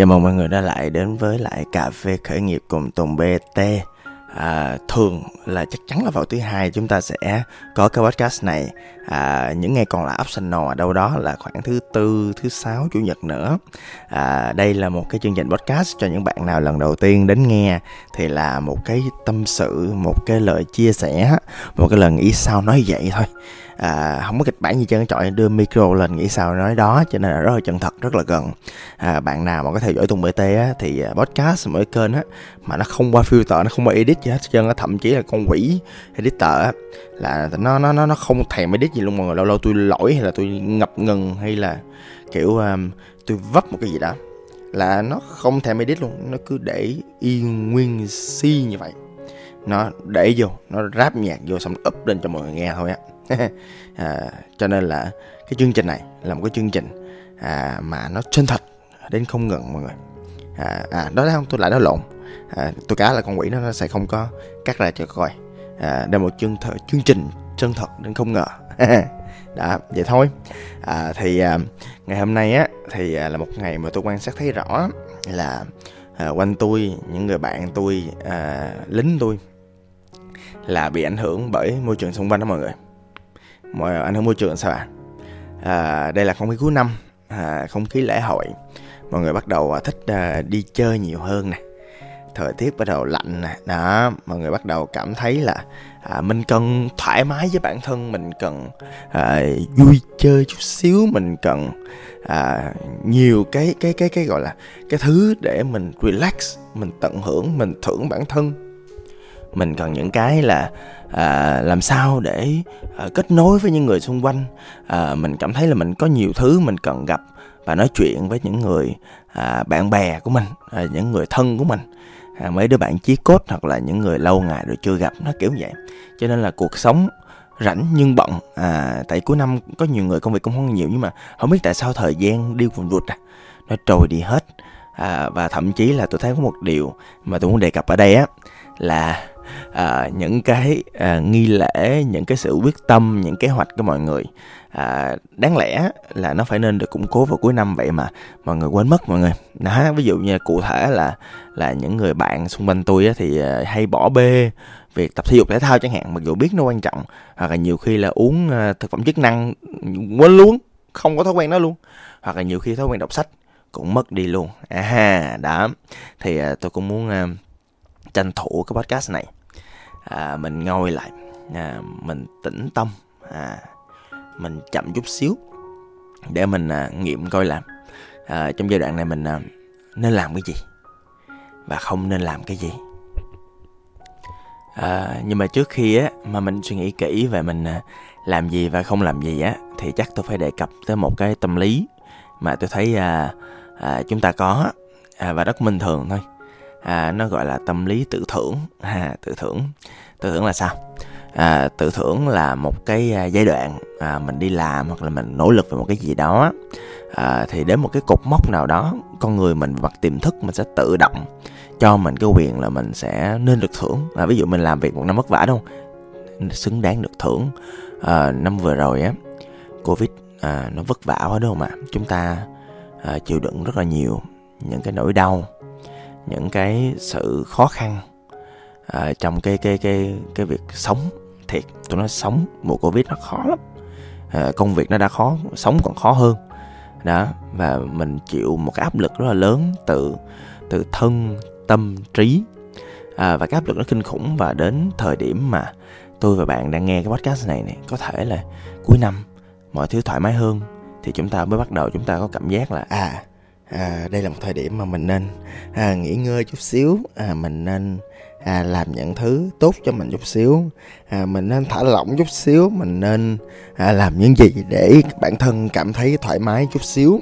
Chào mừng mọi người đã lại đến với lại cà phê khởi nghiệp cùng Tùng BT. À, thường là chắc chắn là vào thứ hai chúng ta sẽ có cái podcast này. À, những ngày còn lại optional ở đâu đó là khoảng thứ tư thứ sáu chủ nhật nữa. À, đây là một cái chương trình podcast cho những bạn nào lần đầu tiên đến nghe thì là một cái tâm sự một cái lời chia sẻ một cái lần ý sao nói vậy thôi. À, không có kịch bản gì trơn trọi đưa micro lên nghĩ sao nói đó cho nên là rất là chân thật rất là gần. À, bạn nào mà có theo dõi tùng bt á thì à, podcast mỗi kênh á mà nó không qua filter nó không qua edit gì hết trơn á. Thậm chí là con quỷ editor á là nó nó nó nó không thèm edit gì luôn. Mọi người lâu lâu tôi lỗi hay là tôi ngập ngừng hay là kiểu um, tôi vấp một cái gì đó là nó không thèm edit luôn. Nó cứ để yên nguyên si như vậy. Nó để vô nó ráp nhạc vô xong up lên cho mọi người nghe thôi á. À, cho nên là cái chương trình này là một cái chương trình à, mà nó chân thật đến không ngừng mọi người. À, à đó không? Tôi lại nói lộn à, tôi cá là con quỷ nó, nó sẽ không có cắt ra cho coi. À, đây là một chương th- chương trình chân thật đến không ngờ. Đã vậy thôi. À, thì à, ngày hôm nay á thì à, là một ngày mà tôi quan sát thấy rõ là à, quanh tôi những người bạn tôi à, lính tôi là bị ảnh hưởng bởi môi trường xung quanh đó mọi người. Mọi ảnh hưởng môi trường sao ạ? À? à, đây là không khí cuối năm à, không khí lễ hội. Mọi người bắt đầu à, thích à, đi chơi nhiều hơn nè thời tiết bắt đầu lạnh nè. Đó mọi người bắt đầu cảm thấy là à, mình cần thoải mái với bản thân mình cần à, vui chơi chút xíu mình cần à, nhiều cái cái cái cái gọi là cái thứ để mình relax mình tận hưởng mình thưởng bản thân. Mình cần những cái là à, làm sao để à, kết nối với những người xung quanh. À, mình cảm thấy là mình có nhiều thứ mình cần gặp và nói chuyện với những người à, bạn bè của mình à, những người thân của mình à, mấy đứa bạn chí cốt hoặc là những người lâu ngày rồi chưa gặp nó kiểu vậy. Cho nên là cuộc sống rảnh nhưng bận à, tại cuối năm có nhiều người công việc cũng không nhiều nhưng mà không biết tại sao thời gian đi quần vụt à nó trôi đi hết. À, và thậm chí là tôi thấy có một điều mà tôi muốn đề cập ở đây á là à, những cái à, nghi lễ những cái sự quyết tâm những kế hoạch của mọi người. À, đáng lẽ là nó phải nên được củng cố vào cuối năm vậy mà mọi người quên mất mọi người. Đó ví dụ như cụ thể là là những người bạn xung quanh tôi á, thì à, hay bỏ bê việc tập thể dục thể thao chẳng hạn mặc dù biết nó quan trọng hoặc là nhiều khi là uống à, thực phẩm chức năng quên luôn không có thói quen đó luôn hoặc là nhiều khi thói quen đọc sách cũng mất đi luôn. À đó. Thì à, tôi cũng muốn à, tranh thủ cái podcast này à, mình ngồi lại. À, mình tĩnh tâm. À, mình chậm chút xíu để mình à, nghiệm coi là à, trong giai đoạn này mình à, nên làm cái gì và không nên làm cái gì. À, nhưng mà trước khi á mà mình suy nghĩ kỹ về mình à, làm gì và không làm gì á thì chắc tôi phải đề cập tới một cái tâm lý mà tôi thấy à, à, chúng ta có à, và rất bình thường thôi à, nó gọi là tâm lý tự thưởng. À, tự thưởng. Tự thưởng là sao? À, tự thưởng là một cái à, giai đoạn à, mình đi làm hoặc là mình nỗ lực về một cái gì đó. À, thì đến một cái cột mốc nào đó con người mình mặt tiềm thức mình sẽ tự động cho mình cái quyền là mình sẽ nên được thưởng. Là ví dụ mình làm việc một năm vất vả đúng không? xứng đáng được thưởng. À, năm vừa rồi á covid à, nó vất vả quá đúng không ạ? Chúng ta à, chịu đựng rất là nhiều những cái nỗi đau những cái sự khó khăn à, trong cái cái cái cái việc sống. Thiệt tôi nói sống mùa covid nó khó lắm. À, công việc nó đã khó sống còn khó hơn. Đó và mình chịu một cái áp lực rất là lớn từ từ thân tâm trí. À, và cái áp lực nó kinh khủng và đến thời điểm mà tôi và bạn đang nghe cái podcast này này có thể là cuối năm mọi thứ thoải mái hơn thì chúng ta mới bắt đầu chúng ta có cảm giác là à à, đây là một thời điểm mà mình nên à, nghỉ ngơi chút xíu. À, mình nên à, làm những thứ tốt cho mình chút xíu. À, mình nên thả lỏng chút xíu. Mình nên à, làm những gì để bản thân cảm thấy thoải mái chút xíu.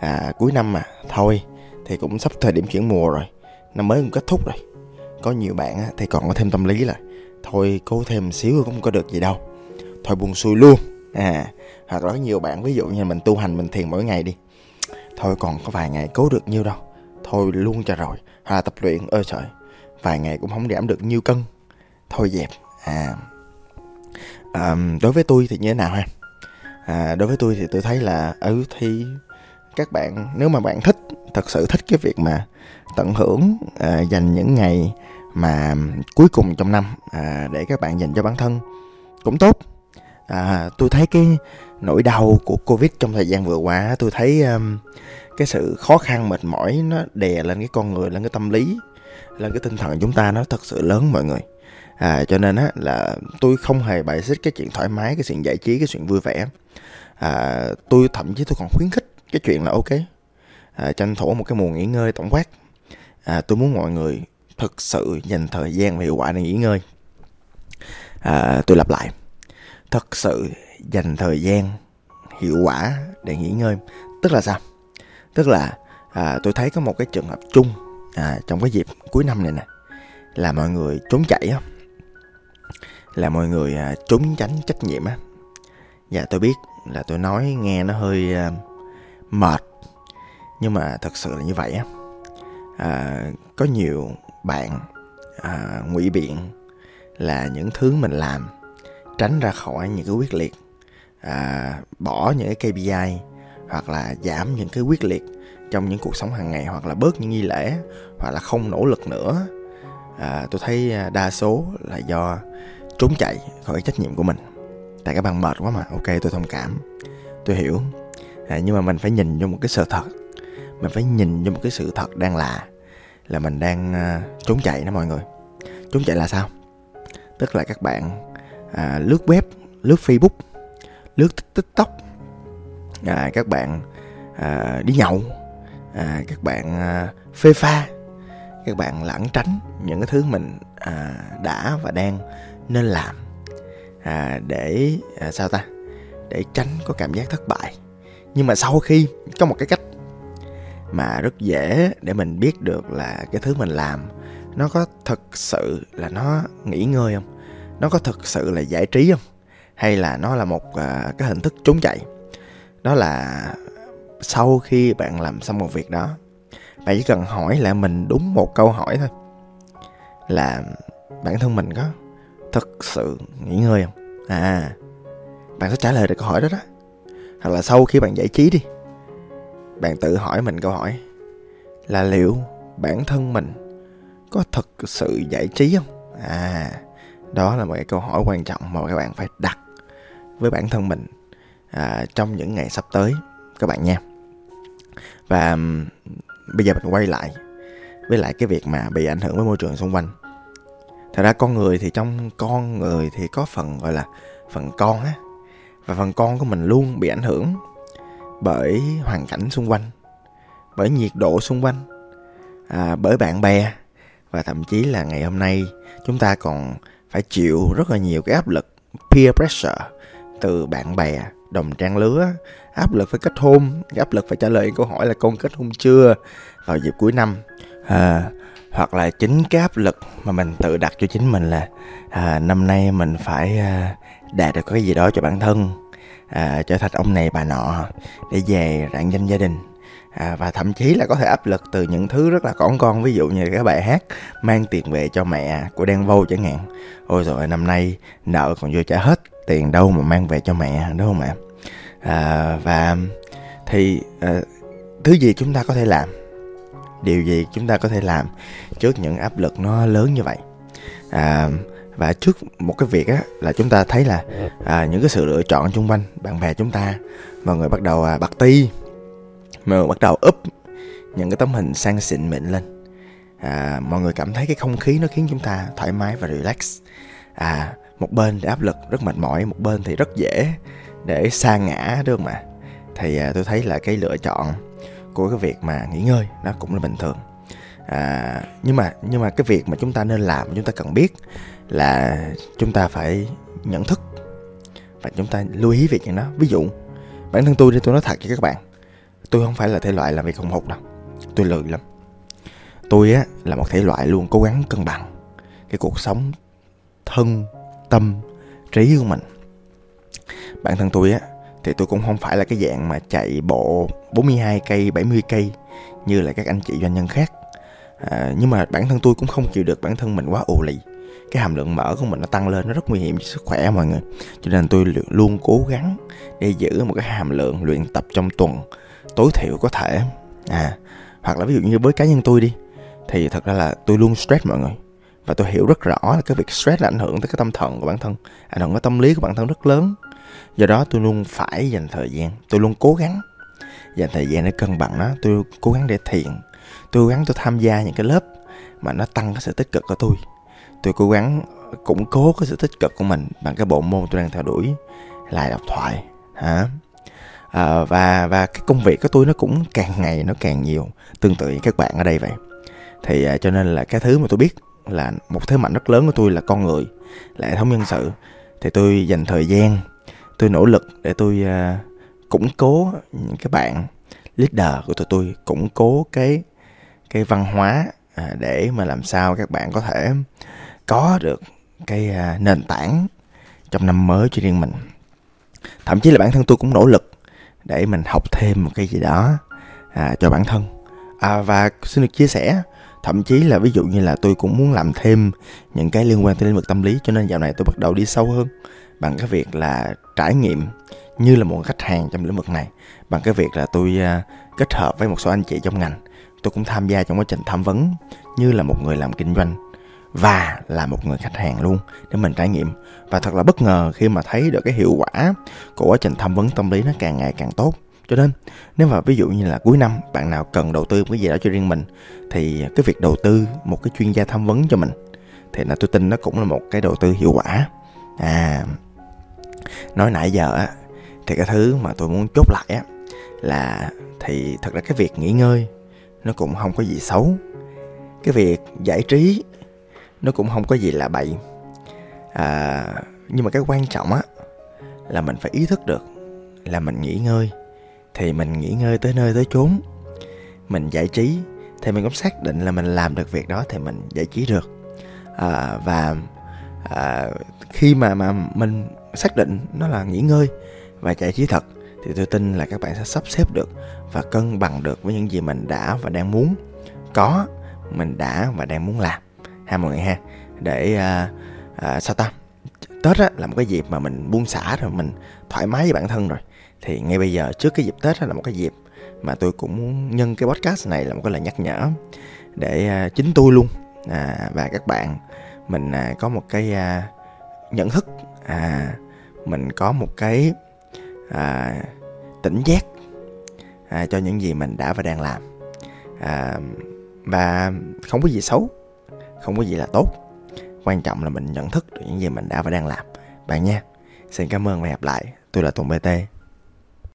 À, cuối năm mà thôi thì cũng sắp thời điểm chuyển mùa rồi. Năm mới cũng kết thúc rồi. Có nhiều bạn á, thì còn có thêm tâm lý là thôi cố thêm xíu cũng không có được gì đâu. Thôi buồn xuôi luôn. À hoặc là có nhiều bạn ví dụ như mình tu hành mình thiền mỗi ngày đi thôi còn có vài ngày cố được nhiêu đâu. Thôi luôn cho rồi hoặc là tập luyện ơi trời. Vài ngày cũng không giảm được nhiêu cân. Thôi dẹp. À, à đối với tôi thì như thế nào ha? À, đối với tôi thì tôi thấy là ừ thì các bạn nếu mà bạn thích thật sự thích cái việc mà tận hưởng à, dành những ngày mà cuối cùng trong năm à, để các bạn dành cho bản thân cũng tốt à, tôi thấy cái nỗi đau của covid trong thời gian vừa qua tôi thấy um, cái sự khó khăn mệt mỏi nó đè lên cái con người lên cái tâm lý lên cái tinh thần chúng ta nó thật sự lớn mọi người. À, cho nên á là tôi không hề bài xích cái chuyện thoải mái cái chuyện giải trí cái chuyện vui vẻ. À, tôi thậm chí tôi còn khuyến khích cái chuyện là ok à, tranh thủ một cái mùa nghỉ ngơi tổng quát. À, tôi muốn mọi người thực sự dành thời gian và hiệu quả để nghỉ ngơi. À, tôi lặp lại thật sự dành thời gian hiệu quả để nghỉ ngơi. Tức là sao? Tức là à, tôi thấy có một cái trường hợp chung à, trong cái dịp cuối năm này nè là mọi người trốn chạy á. Là mọi người à, trốn tránh trách nhiệm á. Dạ tôi biết là tôi nói nghe nó hơi à, mệt nhưng mà thật sự là như vậy á. À, có nhiều bạn à, ngụy biện là những thứ mình làm tránh ra khỏi những cái quyết liệt à, bỏ những cái KPI hoặc là giảm những cái quyết liệt trong những cuộc sống hàng ngày hoặc là bớt những nghi lễ hoặc là không nỗ lực nữa. À, tôi thấy à, đa số là do trốn chạy khỏi trách nhiệm của mình. Tại các bạn mệt quá mà. Ok tôi thông cảm. Tôi hiểu. À, nhưng mà mình phải nhìn vô một cái sự thật. Mình phải nhìn vô một cái sự thật đang là là mình đang uh, trốn chạy đó mọi người. Trốn chạy là sao? Tức là các bạn à, lướt web lướt facebook lướt tiktok. À, các bạn à, đi nhậu à, các bạn à, phê pha các bạn lãng tránh những cái thứ mình à, đã và đang nên làm à, để à, sao ta? Để tránh có cảm giác thất bại. Nhưng mà sau khi có một cái cách mà rất dễ để mình biết được là cái thứ mình làm nó có thực sự là nó nghỉ ngơi không? Nó có thực sự là giải trí không? Hay là nó là một uh, cái hình thức trốn chạy? Đó là sau khi bạn làm xong một việc đó bạn chỉ cần hỏi lại mình đúng một câu hỏi thôi. Là bản thân mình có thực sự nghỉ ngơi không? À bạn sẽ trả lời được câu hỏi đó đó. Hoặc là sau khi bạn giải trí đi bạn tự hỏi mình câu hỏi là liệu bản thân mình có thực sự giải trí không? À đó là một cái câu hỏi quan trọng mà các bạn phải đặt với bản thân mình à, trong những ngày sắp tới các bạn nha. Và bây giờ mình quay lại với lại cái việc mà bị ảnh hưởng với môi trường xung quanh. Thật ra con người thì trong con người thì có phần gọi là phần con á và phần con của mình luôn bị ảnh hưởng bởi hoàn cảnh xung quanh bởi nhiệt độ xung quanh à, bởi bạn bè và thậm chí là ngày hôm nay chúng ta còn phải chịu rất là nhiều cái áp lực peer pressure từ bạn bè đồng trang lứa. Áp lực phải kết hôn áp lực phải trả lời câu hỏi là con kết hôn chưa vào dịp cuối năm. À, hoặc là chính cái áp lực mà mình tự đặt cho chính mình là à, năm nay mình phải à, đạt được cái gì đó cho bản thân à, trở thành ông này bà nọ để về rạng danh gia đình à, và thậm chí là có thể áp lực từ những thứ rất là cỏn con ví dụ như cái bài hát mang tiền về cho mẹ của đen vâu chẳng hạn. Ôi rồi năm nay nợ còn chưa trả hết tiền đâu mà mang về cho mẹ đúng không ạ? À, và thì à, thứ gì chúng ta có thể làm? Điều gì chúng ta có thể làm trước những áp lực nó lớn như vậy? À, và trước một cái việc á là chúng ta thấy là à, những cái sự lựa chọn xung quanh bạn bè chúng ta. Mọi người bắt đầu à, bật ti mà bắt đầu úp những cái tấm hình sang xịn mịn lên. À, mọi người cảm thấy cái không khí nó khiến chúng ta thoải mái và relax. À một bên thì áp lực rất mệt mỏi một bên thì rất dễ để sa ngã đúng không ạ? Thì à, tôi thấy là cái lựa chọn của cái việc mà nghỉ ngơi nó cũng là bình thường. À, nhưng mà nhưng mà cái việc mà chúng ta nên làm chúng ta cần biết là chúng ta phải nhận thức và chúng ta lưu ý việc chuyện đó ví dụ bản thân tôi đi tôi nói thật cho các bạn tôi không phải là thể loại làm việc không hụt đâu. Tôi lười lắm. Tôi á là một thể loại luôn cố gắng cân bằng cái cuộc sống thân tâm trí của mình. Bản thân tôi á thì tôi cũng không phải là cái dạng mà chạy bộ 42 cây 70 cây như là các anh chị doanh nhân khác. À, nhưng mà bản thân tôi cũng không chịu được bản thân mình quá ù lì. Cái hàm lượng mỡ của mình nó tăng lên nó rất nguy hiểm cho sức khỏe mọi người. Cho nên tôi luôn cố gắng để giữ một cái hàm lượng luyện tập trong tuần tối thiểu có thể. À hoặc là ví dụ như với cá nhân tôi đi, thì thật ra là tôi luôn stress mọi người. Và tôi hiểu rất rõ là cái việc stress là ảnh hưởng tới cái tâm thần của bản thân, ảnh hưởng tới tâm lý của bản thân rất lớn. Do đó tôi luôn phải dành thời gian, tôi luôn cố gắng dành thời gian để cân bằng nó. Tôi cố gắng để thiện, tôi cố gắng tôi tham gia những cái lớp mà nó tăng cái sự tích cực của tôi. Tôi cố gắng, củng cố cái sự tích cực của mình bằng cái bộ môn tôi đang theo đuổi, là đọc thoại, hả? À, và và cái công việc của tôi nó cũng càng ngày nó càng nhiều tương tự như các bạn ở đây vậy. Thì à, cho nên là cái thứ mà tôi biết là một thế mạnh rất lớn của tôi là con người là hệ thống nhân sự. Thì tôi dành thời gian tôi nỗ lực để tôi à, củng cố những cái bạn leader của tụi tôi củng cố cái cái văn hóa à, để mà làm sao các bạn có thể có được cái à, nền tảng trong năm mới cho riêng mình. Thậm chí là bản thân tôi cũng nỗ lực để mình học thêm một cái gì đó à, cho bản thân. À, và xin được chia sẻ thậm chí là ví dụ như là tôi cũng muốn làm thêm những cái liên quan tới lĩnh vực tâm lý cho nên dạo này tôi bắt đầu đi sâu hơn bằng cái việc là trải nghiệm như là một khách hàng trong lĩnh vực này bằng cái việc là tôi uh, kết hợp với một số anh chị trong ngành. Tôi cũng tham gia trong quá trình tham vấn như là một người làm kinh doanh và là một người khách hàng luôn, để mình trải nghiệm. Và thật là bất ngờ khi mà thấy được cái hiệu quả của quá trình tham vấn tâm lý nó càng ngày càng tốt. Cho nên, nếu mà ví dụ như là cuối năm, bạn nào cần đầu tư một cái gì đó cho riêng mình, thì cái việc đầu tư một cái chuyên gia tham vấn cho mình, thì là tôi tin nó cũng là một cái đầu tư hiệu quả. À nói nãy giờ á, thì cái thứ mà tôi muốn chốt lại á, là thì thật ra cái việc nghỉ ngơi nó cũng không có gì xấu. Cái việc giải trí nó cũng không có gì là bậy. À, nhưng mà cái quan trọng á là mình phải ý thức được là mình nghỉ ngơi. Thì mình nghỉ ngơi tới nơi tới chốn mình giải trí thì mình cũng xác định là mình làm được việc đó thì mình giải trí được. À, và à, khi mà mà mình xác định nó là nghỉ ngơi và giải trí thật thì tôi tin là các bạn sẽ sắp xếp được và cân bằng được với những gì mình đã và đang muốn có mình đã và đang muốn làm ha mọi người ha. Để à, à, sao ta? Tết á, là một cái dịp mà mình buông xả rồi mình thoải mái với bản thân rồi. Thì ngay bây giờ trước cái dịp tết là một cái dịp mà tôi cũng muốn nhân cái podcast này là một cái lời nhắc nhở để à, chính tôi luôn à, và các bạn mình à, có một cái à, nhận thức à, mình có một cái à, tỉnh giác à, cho những gì mình đã và đang làm. À, và không có gì xấu không có gì là tốt. Quan trọng là mình nhận thức được những gì mình đã và đang làm. Bạn nha, xin cảm ơn và hẹn gặp lại. Tôi là tùng bt